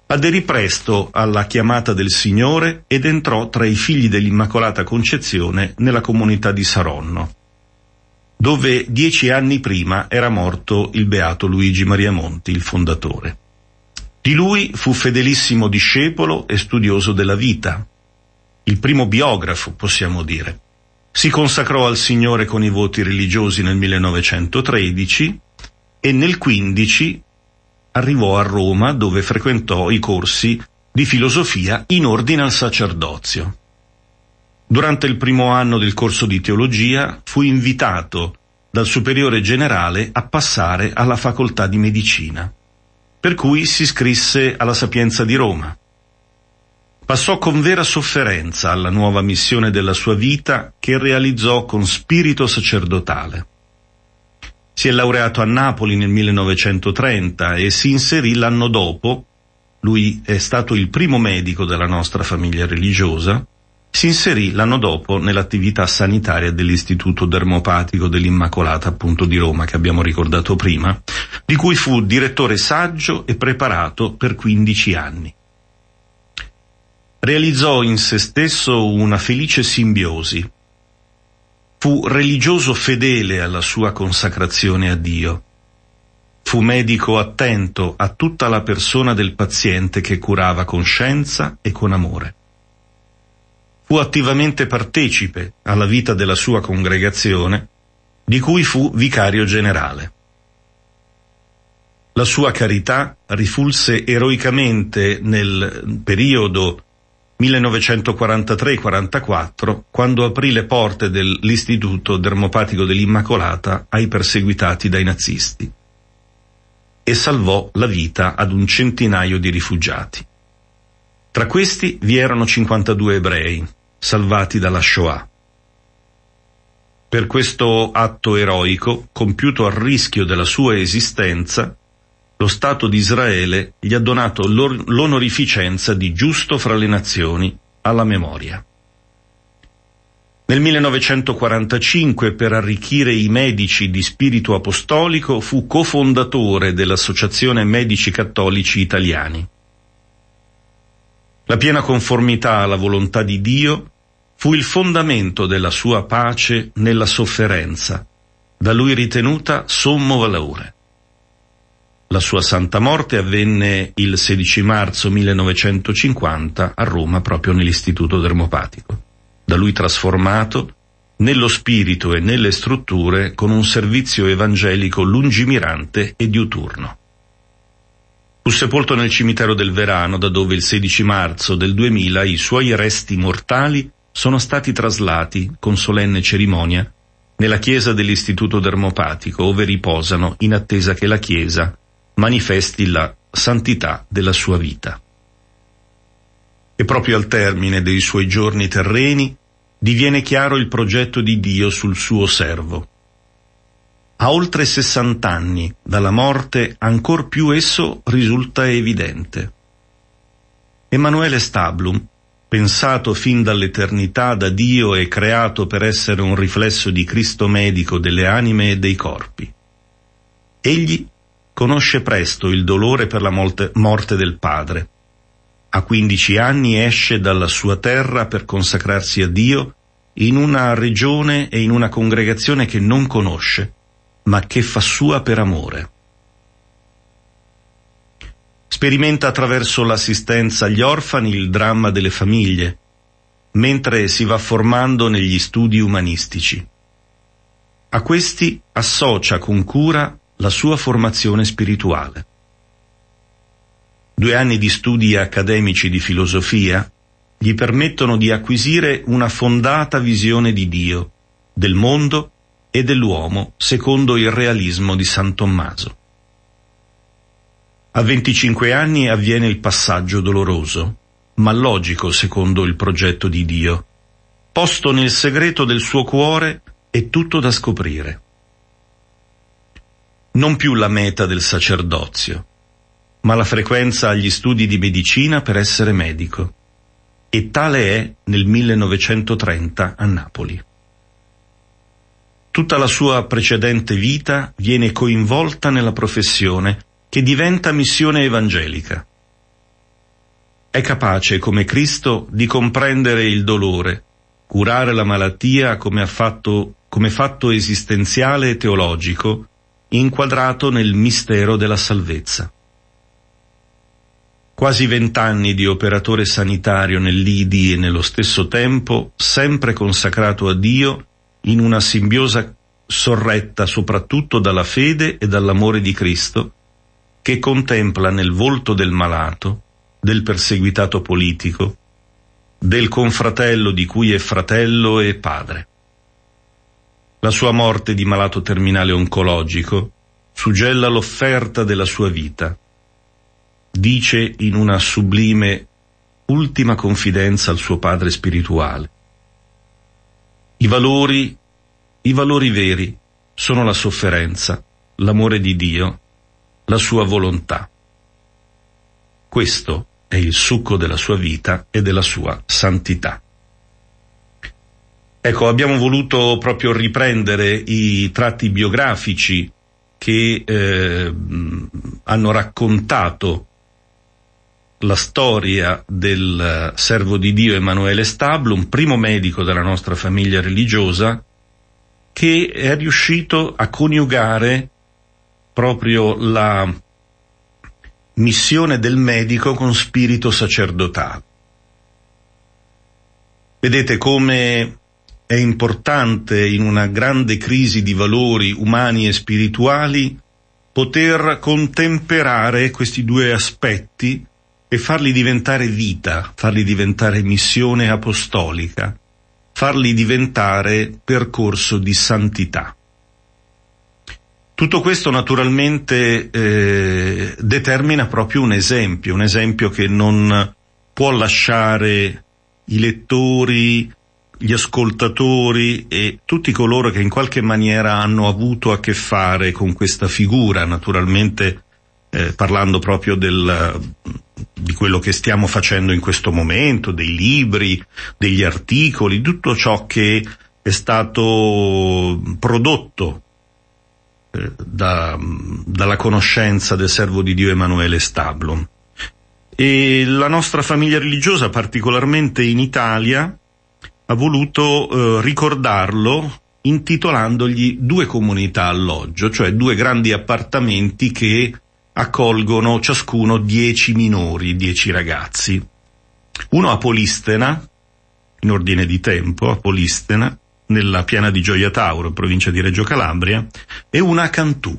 Aderì presto alla chiamata del Signore ed entrò tra i figli dell'Immacolata Concezione nella comunità di Saronno, dove dieci anni prima era morto il beato Luigi Maria Monti, il fondatore. Di lui fu fedelissimo discepolo e studioso della vita, il primo biografo, possiamo dire. Si consacrò al Signore con i voti religiosi nel 1913 e nel 15 arrivò a Roma dove frequentò i corsi di filosofia in ordine al sacerdozio. Durante il primo anno del corso di teologia fu invitato dal superiore generale a passare alla facoltà di medicina, per cui si iscrisse alla Sapienza di Roma. Passò con vera sofferenza alla nuova missione della sua vita che realizzò con spirito sacerdotale. Si è laureato a Napoli nel 1930 e si inserì l'anno dopo, lui è stato il primo medico della nostra famiglia religiosa, si inserì l'anno dopo nell'attività sanitaria dell'Istituto Dermopatico dell'Immacolata appunto di Roma che abbiamo ricordato prima, di cui fu direttore saggio e preparato per 15 anni realizzò in se stesso una felice simbiosi. Fu religioso fedele alla sua consacrazione a Dio. Fu medico attento a tutta la persona del paziente che curava con scienza e con amore. Fu attivamente partecipe alla vita della sua congregazione, di cui fu vicario generale. La sua carità rifulse eroicamente nel periodo 1943-44, quando aprì le porte dell'Istituto Dermopatico dell'Immacolata ai perseguitati dai nazisti e salvò la vita ad un centinaio di rifugiati. Tra questi vi erano 52 ebrei, salvati dalla Shoah. Per questo atto eroico, compiuto a rischio della sua esistenza, lo Stato di Israele gli ha donato l'onorificenza di giusto fra le nazioni alla memoria. Nel 1945, per arricchire i medici di spirito apostolico, fu cofondatore dell'Associazione Medici Cattolici Italiani. La piena conformità alla volontà di Dio fu il fondamento della sua pace nella sofferenza, da lui ritenuta sommo valore. La sua santa morte avvenne il 16 marzo 1950 a Roma proprio nell'Istituto Dermopatico. da lui trasformato, nello spirito e nelle strutture con un servizio evangelico lungimirante e diuturno. Fu sepolto nel cimitero del Verano, da dove il 16 marzo del 2000 i suoi resti mortali sono stati traslati, con solenne cerimonia, nella chiesa dell'Istituto Dermopatico, ove riposano in attesa che la chiesa manifesti la santità della sua vita. E proprio al termine dei suoi giorni terreni diviene chiaro il progetto di Dio sul suo servo. A oltre 60 anni dalla morte ancor più esso risulta evidente. Emanuele Stablum, pensato fin dall'eternità da Dio e creato per essere un riflesso di Cristo medico delle anime e dei corpi. Egli conosce presto il dolore per la morte del padre. A 15 anni esce dalla sua terra per consacrarsi a Dio in una regione e in una congregazione che non conosce, ma che fa sua per amore. Sperimenta attraverso l'assistenza agli orfani il dramma delle famiglie, mentre si va formando negli studi umanistici. A questi associa con cura la sua formazione spirituale. Due anni di studi accademici di filosofia gli permettono di acquisire una fondata visione di Dio, del mondo e dell'uomo secondo il realismo di San Tommaso. A 25 anni avviene il passaggio doloroso, ma logico secondo il progetto di Dio. Posto nel segreto del suo cuore è tutto da scoprire non più la meta del sacerdozio, ma la frequenza agli studi di medicina per essere medico. E tale è nel 1930 a Napoli. Tutta la sua precedente vita viene coinvolta nella professione che diventa missione evangelica. È capace, come Cristo, di comprendere il dolore, curare la malattia come, fatto, come fatto esistenziale e teologico, inquadrato nel mistero della salvezza. Quasi vent'anni di operatore sanitario nell'IDI e nello stesso tempo sempre consacrato a Dio in una simbiosa sorretta soprattutto dalla fede e dall'amore di Cristo, che contempla nel volto del malato, del perseguitato politico, del confratello di cui è fratello e padre. La sua morte di malato terminale oncologico suggella l'offerta della sua vita. Dice in una sublime ultima confidenza al suo padre spirituale. I valori, i valori veri sono la sofferenza, l'amore di Dio, la sua volontà. Questo è il succo della sua vita e della sua santità. Ecco, abbiamo voluto proprio riprendere i tratti biografici che eh, hanno raccontato la storia del servo di Dio Emanuele Stablum, primo medico della nostra famiglia religiosa, che è riuscito a coniugare proprio la missione del medico con spirito sacerdotale. Vedete come è importante in una grande crisi di valori umani e spirituali poter contemperare questi due aspetti e farli diventare vita, farli diventare missione apostolica, farli diventare percorso di santità. Tutto questo naturalmente eh, determina proprio un esempio, un esempio che non può lasciare i lettori gli ascoltatori e tutti coloro che in qualche maniera hanno avuto a che fare con questa figura, naturalmente eh, parlando proprio del, di quello che stiamo facendo in questo momento, dei libri, degli articoli, tutto ciò che è stato prodotto eh, da, dalla conoscenza del servo di Dio Emanuele Stablum. E la nostra famiglia religiosa, particolarmente in Italia, ha voluto eh, ricordarlo intitolandogli due comunità alloggio, cioè due grandi appartamenti che accolgono ciascuno dieci minori, dieci ragazzi. Uno a Polistena, in ordine di tempo, a Polistena, nella piana di Gioia Tauro, provincia di Reggio Calabria, e una a Cantù.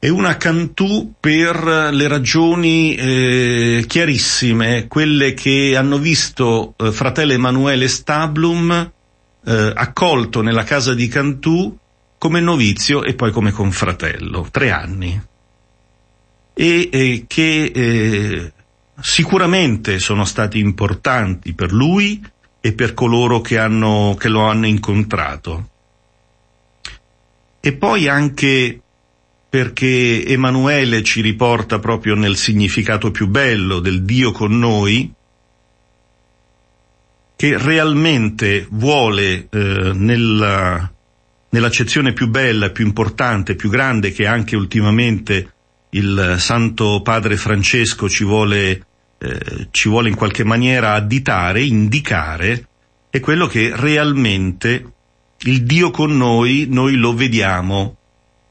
E una Cantù per le ragioni eh, chiarissime, quelle che hanno visto eh, fratello Emanuele Stablum eh, accolto nella casa di Cantù come novizio e poi come confratello, tre anni. E eh, che eh, sicuramente sono stati importanti per lui e per coloro che, hanno, che lo hanno incontrato. E poi anche perché Emanuele ci riporta proprio nel significato più bello del Dio con noi, che realmente vuole eh, nella, nell'accezione più bella, più importante, più grande che anche ultimamente il Santo Padre Francesco ci vuole, eh, ci vuole in qualche maniera additare, indicare, è quello che realmente il Dio con noi, noi lo vediamo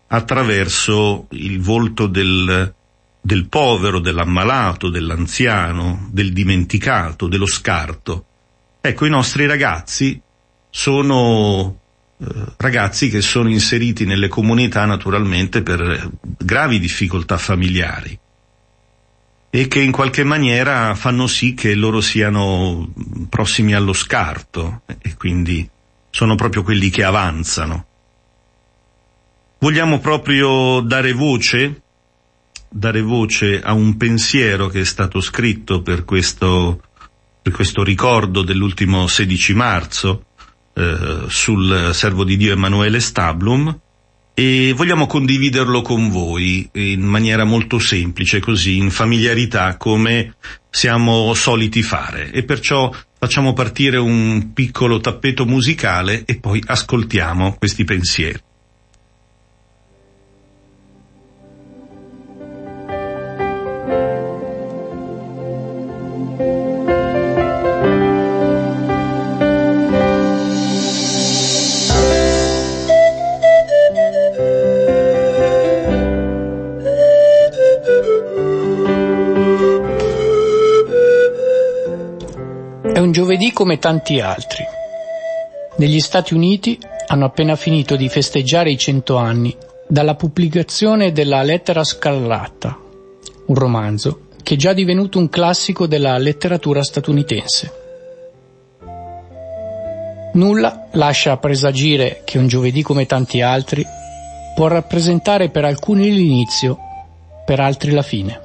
attraverso il volto del, del povero, dell'ammalato, dell'anziano, del dimenticato, dello scarto. Ecco, i nostri ragazzi sono eh, ragazzi che sono inseriti nelle comunità naturalmente per gravi difficoltà familiari e che in qualche maniera fanno sì che loro siano prossimi allo scarto e quindi sono proprio quelli che avanzano. Vogliamo proprio dare voce, dare voce a un pensiero che è stato scritto per questo, per questo ricordo dell'ultimo 16 marzo, eh, sul servo di Dio Emanuele Stablum e vogliamo condividerlo con voi in maniera molto semplice, così in familiarità come siamo soliti fare e perciò facciamo partire un piccolo tappeto musicale e poi ascoltiamo questi pensieri. Giovedì come tanti altri. Negli Stati Uniti hanno appena finito di festeggiare i cento anni dalla pubblicazione della Lettera Scarlatta, un romanzo che è già divenuto un classico della letteratura statunitense. Nulla lascia presagire che un giovedì come tanti altri può rappresentare per alcuni l'inizio, per altri la fine.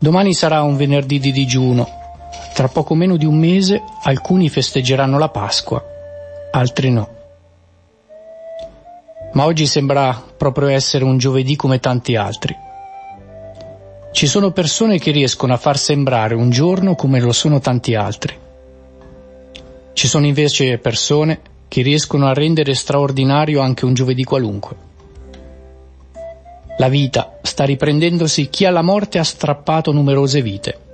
Domani sarà un venerdì di digiuno tra poco meno di un mese alcuni festeggeranno la Pasqua, altri no. Ma oggi sembra proprio essere un giovedì come tanti altri. Ci sono persone che riescono a far sembrare un giorno come lo sono tanti altri. Ci sono invece persone che riescono a rendere straordinario anche un giovedì qualunque. La vita sta riprendendosi chi alla morte ha strappato numerose vite.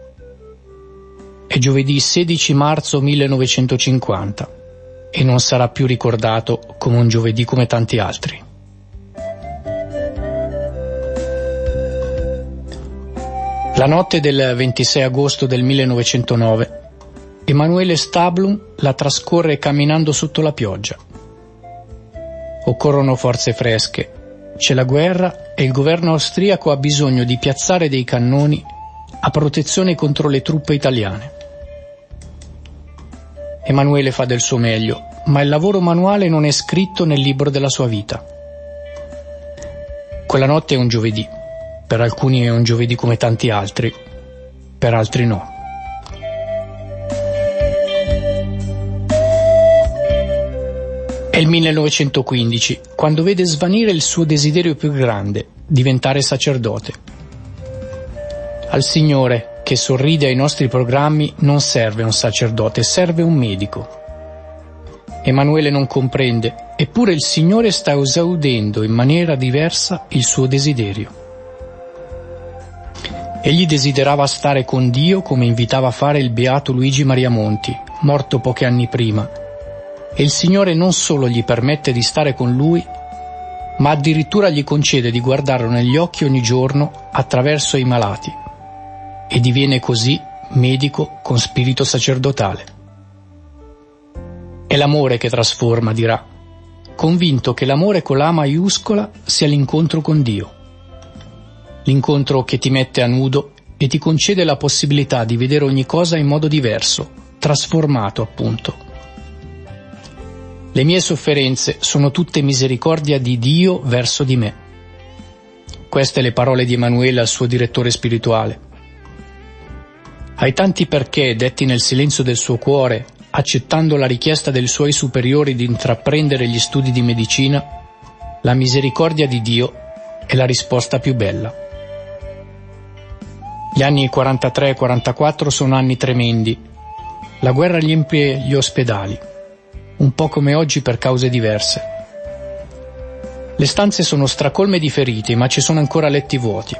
È giovedì 16 marzo 1950 e non sarà più ricordato come un giovedì come tanti altri. La notte del 26 agosto del 1909 Emanuele Stablum la trascorre camminando sotto la pioggia. Occorrono forze fresche, c'è la guerra e il governo austriaco ha bisogno di piazzare dei cannoni a protezione contro le truppe italiane. Emanuele fa del suo meglio, ma il lavoro manuale non è scritto nel libro della sua vita. Quella notte è un giovedì, per alcuni è un giovedì come tanti altri, per altri no. È il 1915, quando vede svanire il suo desiderio più grande, diventare sacerdote. Al Signore, che sorride ai nostri programmi non serve un sacerdote, serve un medico. Emanuele non comprende, eppure il Signore sta esaudendo in maniera diversa il suo desiderio. Egli desiderava stare con Dio come invitava a fare il beato Luigi Maria Monti, morto pochi anni prima, e il Signore non solo gli permette di stare con lui, ma addirittura gli concede di guardarlo negli occhi ogni giorno attraverso i malati e diviene così medico con spirito sacerdotale. È l'amore che trasforma, dirà, convinto che l'amore con la maiuscola sia l'incontro con Dio. L'incontro che ti mette a nudo e ti concede la possibilità di vedere ogni cosa in modo diverso, trasformato appunto. Le mie sofferenze sono tutte misericordia di Dio verso di me. Queste le parole di Emanuele al suo direttore spirituale. Ai tanti perché detti nel silenzio del suo cuore, accettando la richiesta dei suoi superiori di intraprendere gli studi di medicina, la misericordia di Dio è la risposta più bella. Gli anni 43 e 44 sono anni tremendi. La guerra riempie gli ospedali, un po' come oggi per cause diverse. Le stanze sono stracolme di feriti, ma ci sono ancora letti vuoti.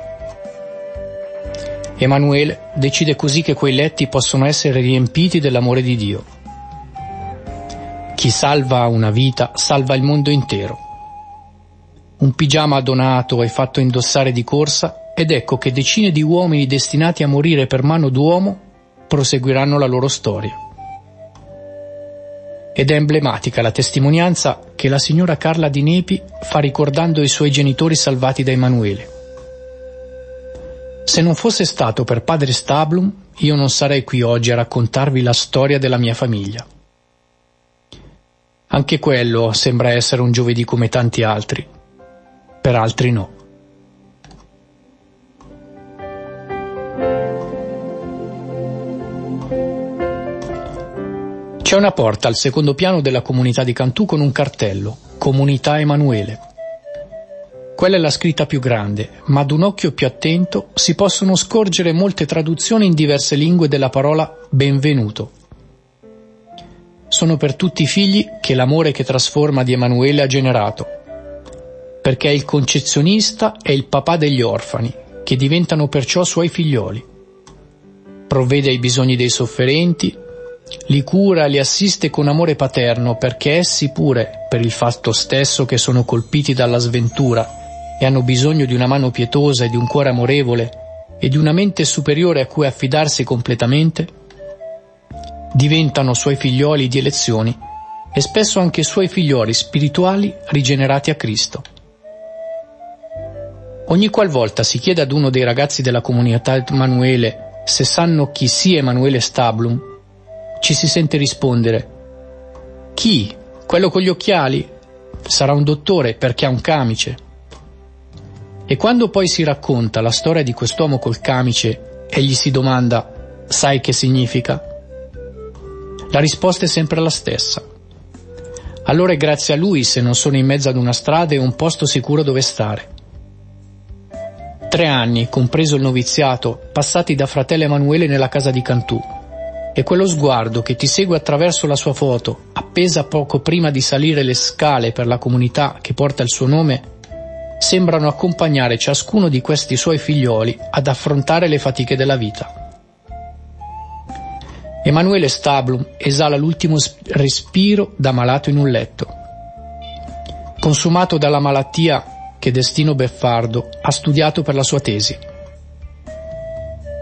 Emanuele decide così che quei letti possono essere riempiti dell'amore di Dio. Chi salva una vita salva il mondo intero. Un pigiama donato e fatto indossare di corsa ed ecco che decine di uomini destinati a morire per mano d'uomo proseguiranno la loro storia. Ed è emblematica la testimonianza che la signora Carla di Nepi fa ricordando i suoi genitori salvati da Emanuele. Se non fosse stato per padre Stablum, io non sarei qui oggi a raccontarvi la storia della mia famiglia. Anche quello sembra essere un giovedì come tanti altri, per altri no. C'è una porta al secondo piano della comunità di Cantù con un cartello, Comunità Emanuele. Quella è la scritta più grande, ma ad un occhio più attento si possono scorgere molte traduzioni in diverse lingue della parola benvenuto. Sono per tutti i figli che l'amore che trasforma di Emanuele ha generato, perché è il concezionista e il papà degli orfani, che diventano perciò suoi figlioli. Provvede ai bisogni dei sofferenti, li cura, li assiste con amore paterno perché essi pure, per il fatto stesso che sono colpiti dalla sventura e hanno bisogno di una mano pietosa e di un cuore amorevole e di una mente superiore a cui affidarsi completamente, diventano suoi figlioli di elezioni e spesso anche suoi figlioli spirituali rigenerati a Cristo. Ogni qualvolta si chiede ad uno dei ragazzi della comunità Emanuele se sanno chi sia Emanuele Stablum, ci si sente rispondere Chi? Quello con gli occhiali? Sarà un dottore perché ha un camice. E quando poi si racconta la storia di quest'uomo col camice e gli si domanda Sai che significa? La risposta è sempre la stessa. Allora è grazie a lui se non sono in mezzo ad una strada e un posto sicuro dove stare. Tre anni, compreso il noviziato, passati da fratello Emanuele nella casa di Cantù, e quello sguardo che ti segue attraverso la sua foto, appesa poco prima di salire le scale per la comunità che porta il suo nome, sembrano accompagnare ciascuno di questi suoi figlioli ad affrontare le fatiche della vita. Emanuele Stablum esala l'ultimo respiro da malato in un letto. Consumato dalla malattia che Destino Beffardo ha studiato per la sua tesi.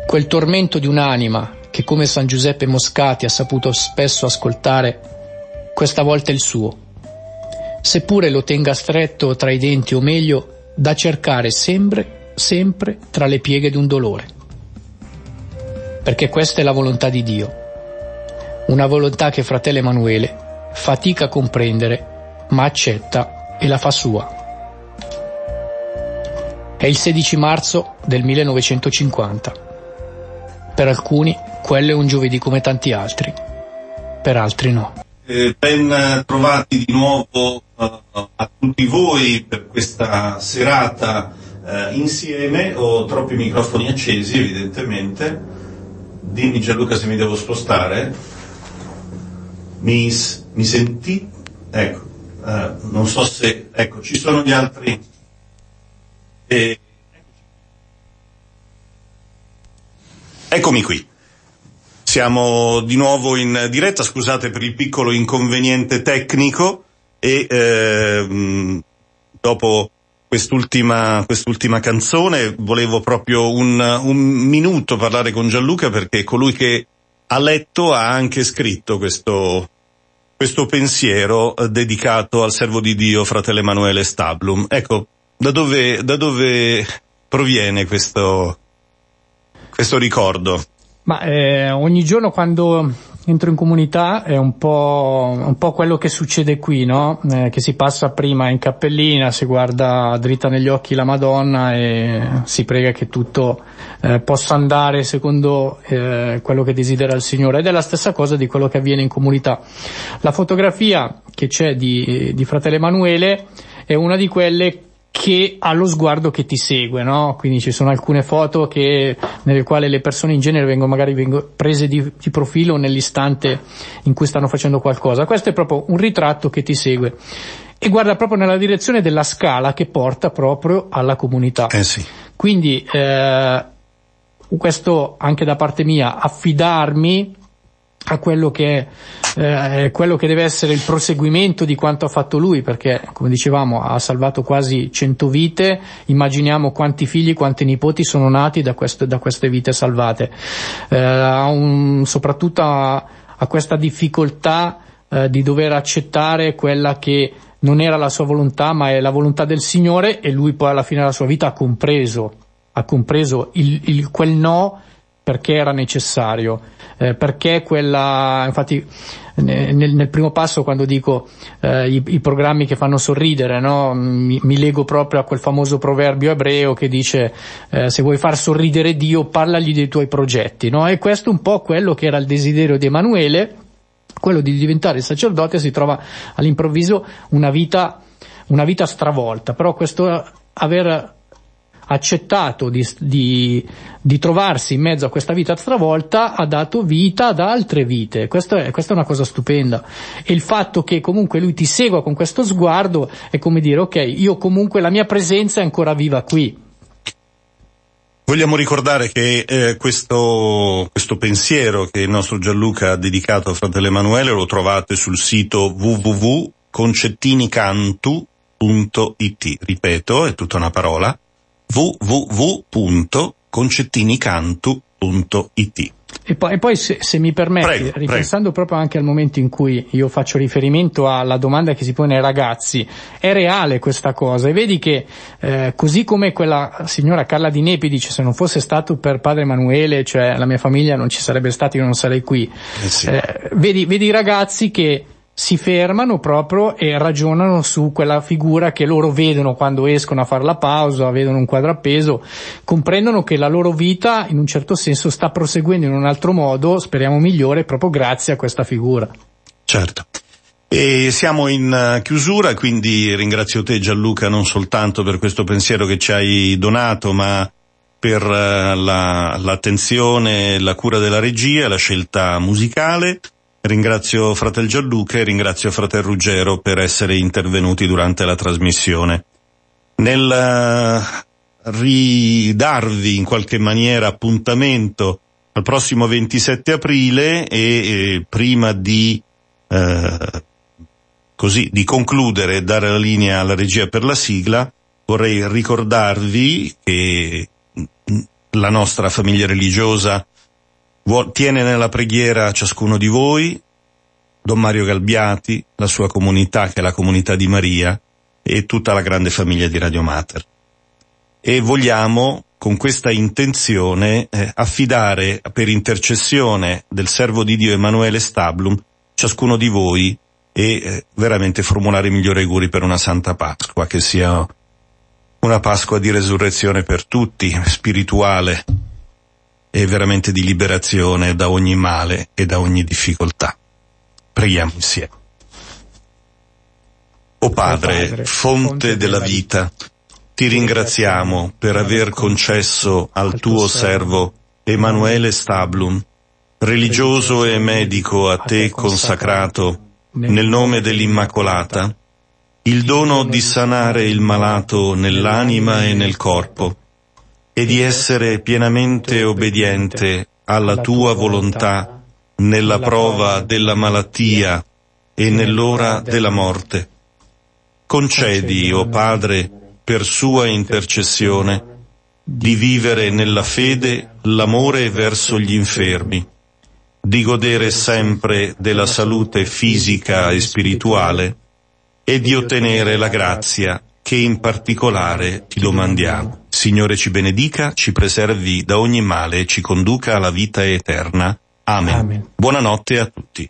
Quel tormento di un'anima che come San Giuseppe Moscati ha saputo spesso ascoltare, questa volta è il suo. Seppure lo tenga stretto tra i denti o meglio, da cercare sempre, sempre tra le pieghe di un dolore. Perché questa è la volontà di Dio. Una volontà che fratello Emanuele fatica a comprendere, ma accetta e la fa sua. È il 16 marzo del 1950. Per alcuni quello è un giovedì come tanti altri, per altri no. Eh, ben trovati di nuovo uh, a tutti voi per questa serata uh, insieme. Ho troppi microfoni accesi, evidentemente. Dimmi Gianluca se mi devo spostare. Mi, mi senti? Ecco, uh, non so se... Ecco, ci sono gli altri... Eh, eccomi qui. Siamo di nuovo in diretta, scusate per il piccolo inconveniente tecnico e ehm, dopo quest'ultima, quest'ultima canzone. Volevo proprio un, un minuto parlare con Gianluca perché colui che ha letto ha anche scritto questo, questo pensiero eh, dedicato al servo di Dio, fratello Emanuele Stablum. Ecco, da dove, da dove proviene questo, questo ricordo? Ma eh, ogni giorno quando entro in comunità è un po', un po quello che succede qui, no? Eh, che si passa prima in cappellina, si guarda dritta negli occhi la Madonna e si prega che tutto eh, possa andare secondo eh, quello che desidera il Signore. Ed è la stessa cosa di quello che avviene in comunità. La fotografia che c'è di, di fratello Emanuele è una di quelle che ha lo sguardo che ti segue, no? Quindi ci sono alcune foto che, nelle quali le persone in genere vengono magari vengono prese di, di, profilo nell'istante in cui stanno facendo qualcosa. Questo è proprio un ritratto che ti segue e guarda proprio nella direzione della scala che porta proprio alla comunità. Eh sì. Quindi eh, questo anche da parte mia, affidarmi a quello che, eh, quello che deve essere il proseguimento di quanto ha fatto lui, perché come dicevamo ha salvato quasi cento vite, immaginiamo quanti figli, quanti nipoti sono nati da, queste, da queste vite salvate, eh, un, soprattutto a, a, questa difficoltà eh, di dover accettare quella che non era la sua volontà ma è la volontà del Signore e lui poi alla fine della sua vita ha compreso, ha compreso il, il, quel no perché era necessario, eh, perché quella, infatti nel, nel, primo passo quando dico eh, i, i, programmi che fanno sorridere, no? mi, mi, lego proprio a quel famoso proverbio ebreo che dice eh, se vuoi far sorridere Dio parlagli dei tuoi progetti, no? e questo è un po' quello che era il desiderio di Emanuele, quello di diventare sacerdote, si trova all'improvviso una vita, una vita stravolta, però questo aver accettato di, di, di, trovarsi in mezzo a questa vita stravolta ha dato vita ad altre vite. Questa è, questa è una cosa stupenda. E il fatto che comunque lui ti segua con questo sguardo è come dire, ok, io comunque la mia presenza è ancora viva qui. Vogliamo ricordare che eh, questo, questo, pensiero che il nostro Gianluca ha dedicato a fratello Emanuele lo trovate sul sito www.concettinicantu.it. Ripeto, è tutta una parola, www.concettinicantu.it. E poi, e poi se, se, mi permetti, prego, ripensando prego. proprio anche al momento in cui io faccio riferimento alla domanda che si pone ai ragazzi, è reale questa cosa? E vedi che eh, così come quella signora Carla Di Nepi dice se non fosse stato per padre Emanuele, cioè la mia famiglia non ci sarebbe stata, io non sarei qui. Eh sì. eh, vedi, vedi i ragazzi che si fermano proprio e ragionano su quella figura che loro vedono quando escono a fare la pausa, vedono un quadro appeso, comprendono che la loro vita in un certo senso sta proseguendo in un altro modo, speriamo migliore, proprio grazie a questa figura. Certo. E siamo in eh, chiusura, quindi ringrazio te Gianluca non soltanto per questo pensiero che ci hai donato, ma per eh, la, l'attenzione, la cura della regia, la scelta musicale. Ringrazio fratel Gianluca e ringrazio fratel Ruggero per essere intervenuti durante la trasmissione. Nel eh, ridarvi in qualche maniera appuntamento al prossimo 27 aprile e, e prima di eh, così di concludere e dare la linea alla regia per la sigla, vorrei ricordarvi che la nostra famiglia religiosa tiene nella preghiera ciascuno di voi, Don Mario Galbiati, la sua comunità che è la comunità di Maria e tutta la grande famiglia di Radio Mater. E vogliamo con questa intenzione eh, affidare per intercessione del servo di Dio Emanuele Stablum ciascuno di voi e eh, veramente formulare i migliori auguri per una Santa Pasqua, che sia una Pasqua di resurrezione per tutti, spirituale, e veramente di liberazione da ogni male e da ogni difficoltà. Preghiamo insieme. O Padre, Padre fonte della vita, ti ringraziamo per aver concesso al tuo servo Emanuele Stablum, religioso e medico a te consacrato, nel nome dell'Immacolata, il dono di sanare il malato nell'anima e nel corpo, e di essere pienamente obbediente alla tua volontà nella prova della malattia e nell'ora della morte. Concedi, o oh Padre, per sua intercessione, di vivere nella fede l'amore verso gli infermi, di godere sempre della salute fisica e spirituale e di ottenere la grazia che in particolare ti domandiamo. Signore ci benedica, ci preservi da ogni male e ci conduca alla vita eterna. Amen. Amen. Buonanotte a tutti.